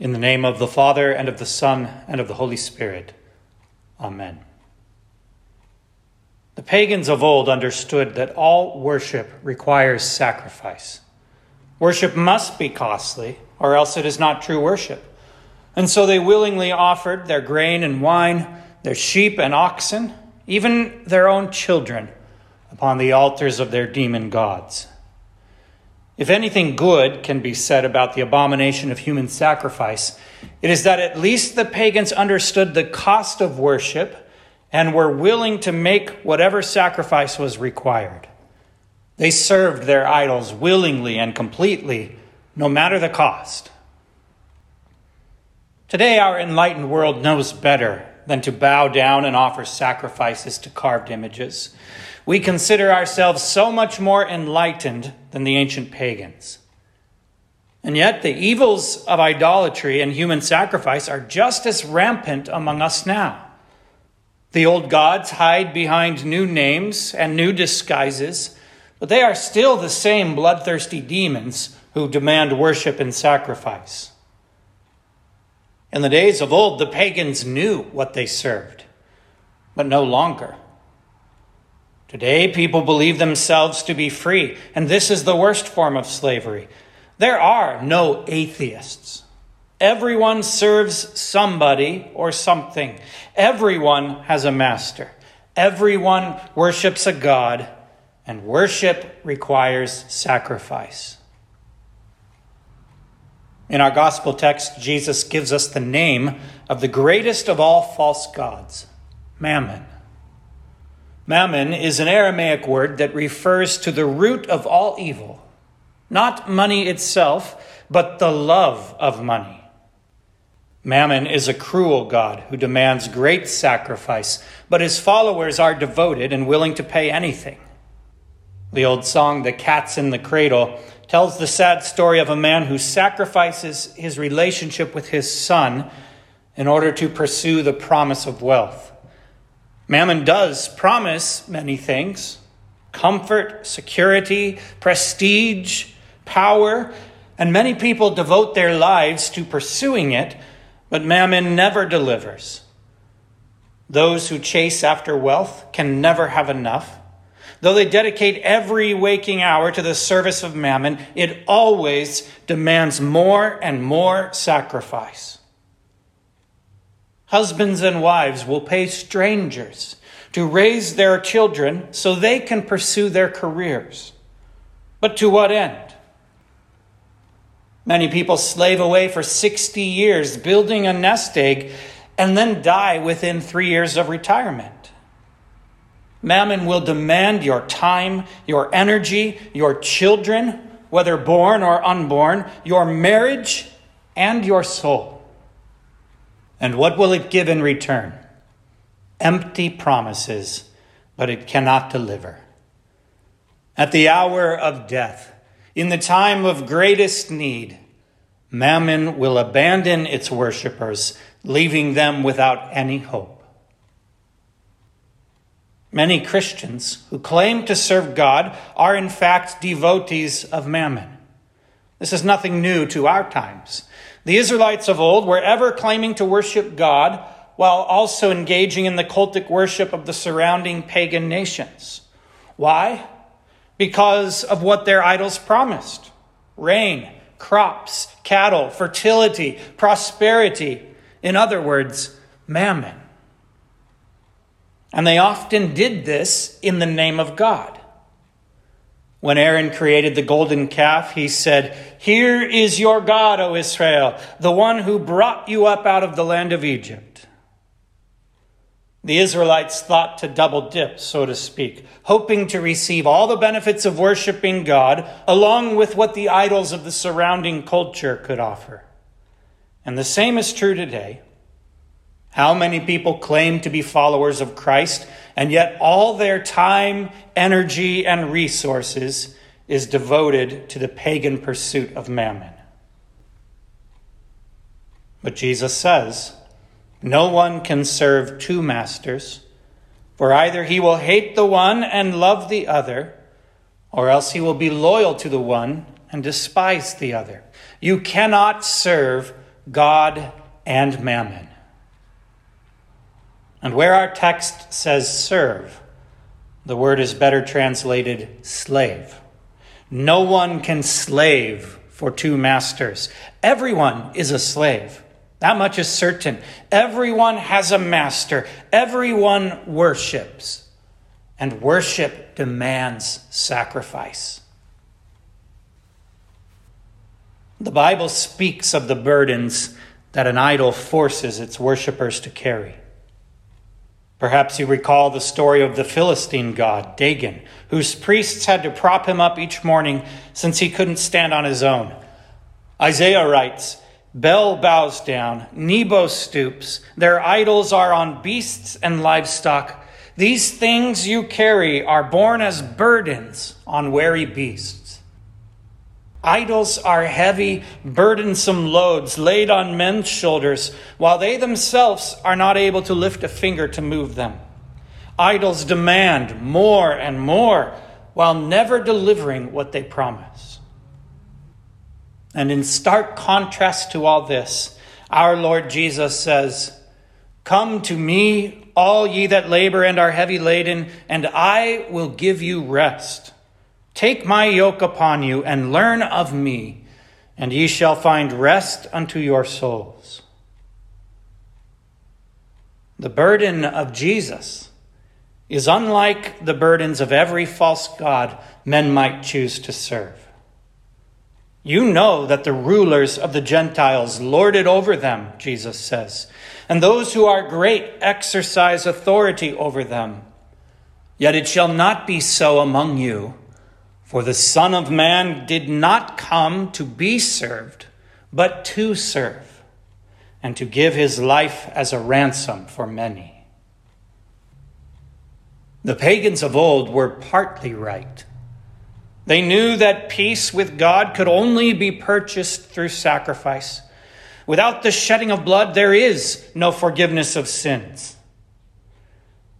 In the name of the Father, and of the Son, and of the Holy Spirit. Amen. The pagans of old understood that all worship requires sacrifice. Worship must be costly, or else it is not true worship. And so they willingly offered their grain and wine, their sheep and oxen, even their own children, upon the altars of their demon gods. If anything good can be said about the abomination of human sacrifice, it is that at least the pagans understood the cost of worship and were willing to make whatever sacrifice was required. They served their idols willingly and completely, no matter the cost. Today, our enlightened world knows better than to bow down and offer sacrifices to carved images. We consider ourselves so much more enlightened than the ancient pagans. And yet, the evils of idolatry and human sacrifice are just as rampant among us now. The old gods hide behind new names and new disguises, but they are still the same bloodthirsty demons who demand worship and sacrifice. In the days of old, the pagans knew what they served, but no longer. Today, people believe themselves to be free, and this is the worst form of slavery. There are no atheists. Everyone serves somebody or something. Everyone has a master. Everyone worships a God, and worship requires sacrifice. In our gospel text, Jesus gives us the name of the greatest of all false gods, Mammon. Mammon is an Aramaic word that refers to the root of all evil, not money itself, but the love of money. Mammon is a cruel God who demands great sacrifice, but his followers are devoted and willing to pay anything. The old song, The Cat's in the Cradle, tells the sad story of a man who sacrifices his relationship with his son in order to pursue the promise of wealth. Mammon does promise many things comfort, security, prestige, power, and many people devote their lives to pursuing it, but Mammon never delivers. Those who chase after wealth can never have enough. Though they dedicate every waking hour to the service of Mammon, it always demands more and more sacrifice. Husbands and wives will pay strangers to raise their children so they can pursue their careers. But to what end? Many people slave away for 60 years building a nest egg and then die within three years of retirement. Mammon will demand your time, your energy, your children, whether born or unborn, your marriage, and your soul. And what will it give in return? Empty promises, but it cannot deliver. At the hour of death, in the time of greatest need, Mammon will abandon its worshippers, leaving them without any hope. Many Christians who claim to serve God are in fact devotees of Mammon. This is nothing new to our times. The Israelites of old were ever claiming to worship God while also engaging in the cultic worship of the surrounding pagan nations. Why? Because of what their idols promised rain, crops, cattle, fertility, prosperity. In other words, mammon. And they often did this in the name of God. When Aaron created the golden calf, he said, Here is your God, O Israel, the one who brought you up out of the land of Egypt. The Israelites thought to double dip, so to speak, hoping to receive all the benefits of worshiping God along with what the idols of the surrounding culture could offer. And the same is true today. How many people claim to be followers of Christ, and yet all their time, energy, and resources is devoted to the pagan pursuit of mammon? But Jesus says, No one can serve two masters, for either he will hate the one and love the other, or else he will be loyal to the one and despise the other. You cannot serve God and mammon. And where our text says serve, the word is better translated slave. No one can slave for two masters. Everyone is a slave. That much is certain. Everyone has a master. Everyone worships. And worship demands sacrifice. The Bible speaks of the burdens that an idol forces its worshippers to carry. Perhaps you recall the story of the Philistine god, Dagon, whose priests had to prop him up each morning since he couldn't stand on his own. Isaiah writes, Bel bows down, Nebo stoops, their idols are on beasts and livestock. These things you carry are borne as burdens on weary beasts. Idols are heavy, burdensome loads laid on men's shoulders, while they themselves are not able to lift a finger to move them. Idols demand more and more, while never delivering what they promise. And in stark contrast to all this, our Lord Jesus says, Come to me, all ye that labor and are heavy laden, and I will give you rest. Take my yoke upon you and learn of me, and ye shall find rest unto your souls. The burden of Jesus is unlike the burdens of every false God men might choose to serve. You know that the rulers of the Gentiles lord it over them, Jesus says, and those who are great exercise authority over them. Yet it shall not be so among you. For the Son of Man did not come to be served, but to serve, and to give his life as a ransom for many. The pagans of old were partly right. They knew that peace with God could only be purchased through sacrifice. Without the shedding of blood, there is no forgiveness of sins.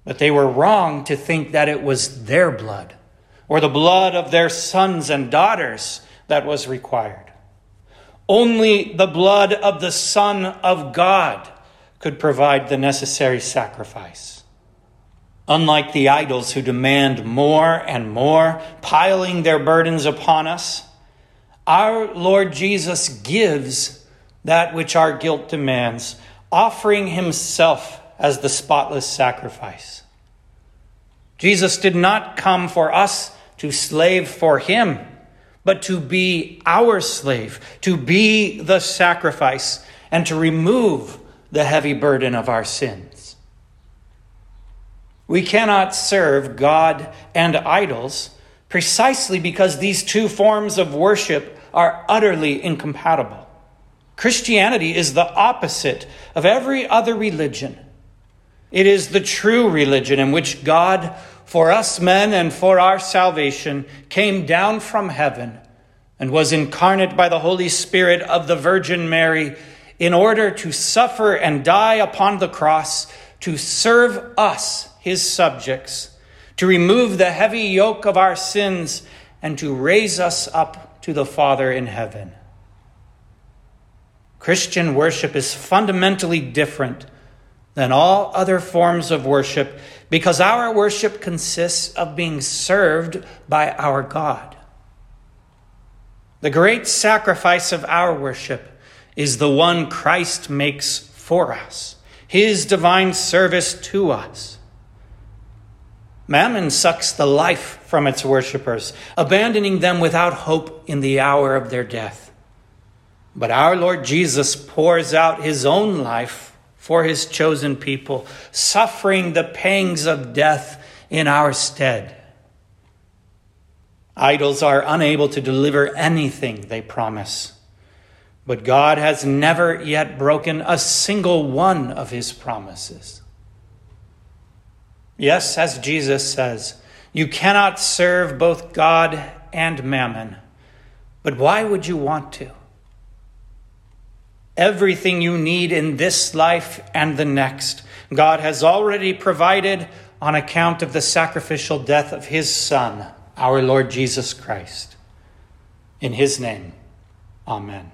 But they were wrong to think that it was their blood or the blood of their sons and daughters that was required. Only the blood of the Son of God could provide the necessary sacrifice. Unlike the idols who demand more and more, piling their burdens upon us, our Lord Jesus gives that which our guilt demands, offering himself as the spotless sacrifice. Jesus did not come for us to slave for him, but to be our slave, to be the sacrifice, and to remove the heavy burden of our sins. We cannot serve God and idols precisely because these two forms of worship are utterly incompatible. Christianity is the opposite of every other religion. It is the true religion in which God for us men and for our salvation, came down from heaven and was incarnate by the Holy Spirit of the Virgin Mary in order to suffer and die upon the cross to serve us, his subjects, to remove the heavy yoke of our sins, and to raise us up to the Father in heaven. Christian worship is fundamentally different than all other forms of worship because our worship consists of being served by our God. The great sacrifice of our worship is the one Christ makes for us, his divine service to us. Mammon sucks the life from its worshippers, abandoning them without hope in the hour of their death. But our Lord Jesus pours out his own life for his chosen people, suffering the pangs of death in our stead. Idols are unable to deliver anything they promise, but God has never yet broken a single one of his promises. Yes, as Jesus says, you cannot serve both God and mammon, but why would you want to? Everything you need in this life and the next. God has already provided on account of the sacrificial death of his Son, our Lord Jesus Christ. In his name, amen.